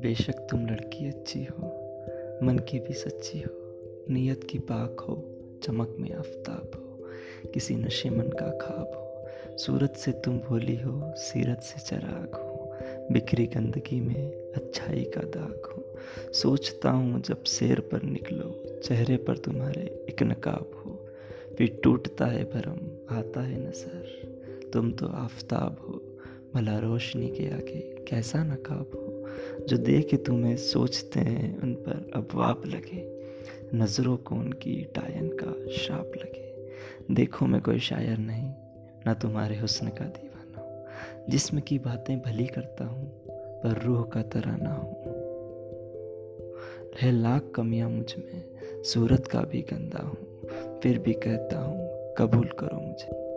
बेशक तुम लड़की अच्छी हो, मन की भी सच्ची हो, नीयत की पाक हो, चमक में आफ्ताब हो, किसी नशे मन का खाब हो, सूरत से तुम भोली हो, सीरत से चराग हो, बिखरी गंदगी में अच्छाई का दाग हो, सोचता हूँ जब शेर पर निकलो, चेहरे पर तुम्हारे एक नकाब हो, फिर टूटता है भरम, आता है नसर तुम तो आफ्ताब हो, भला रोशनी के आगे कैसा नकाब हो? जो देखे तुम्हें सोचते हैं, उन पर अबवाब लगे। नज़रों को उनकी टायन का श्राप लगे। देखो मैं कोई शायर नहीं, ना तुम्हारे हुस्न का दीवाना। जिस्म की बातें भली करता हूँ, पर रूह का तराना हूँ। है लाख कमियाँ मुझमें, सूरत का भी गंदा हूँ। फिर भी कहता हूँ, कबूल करो मुझे।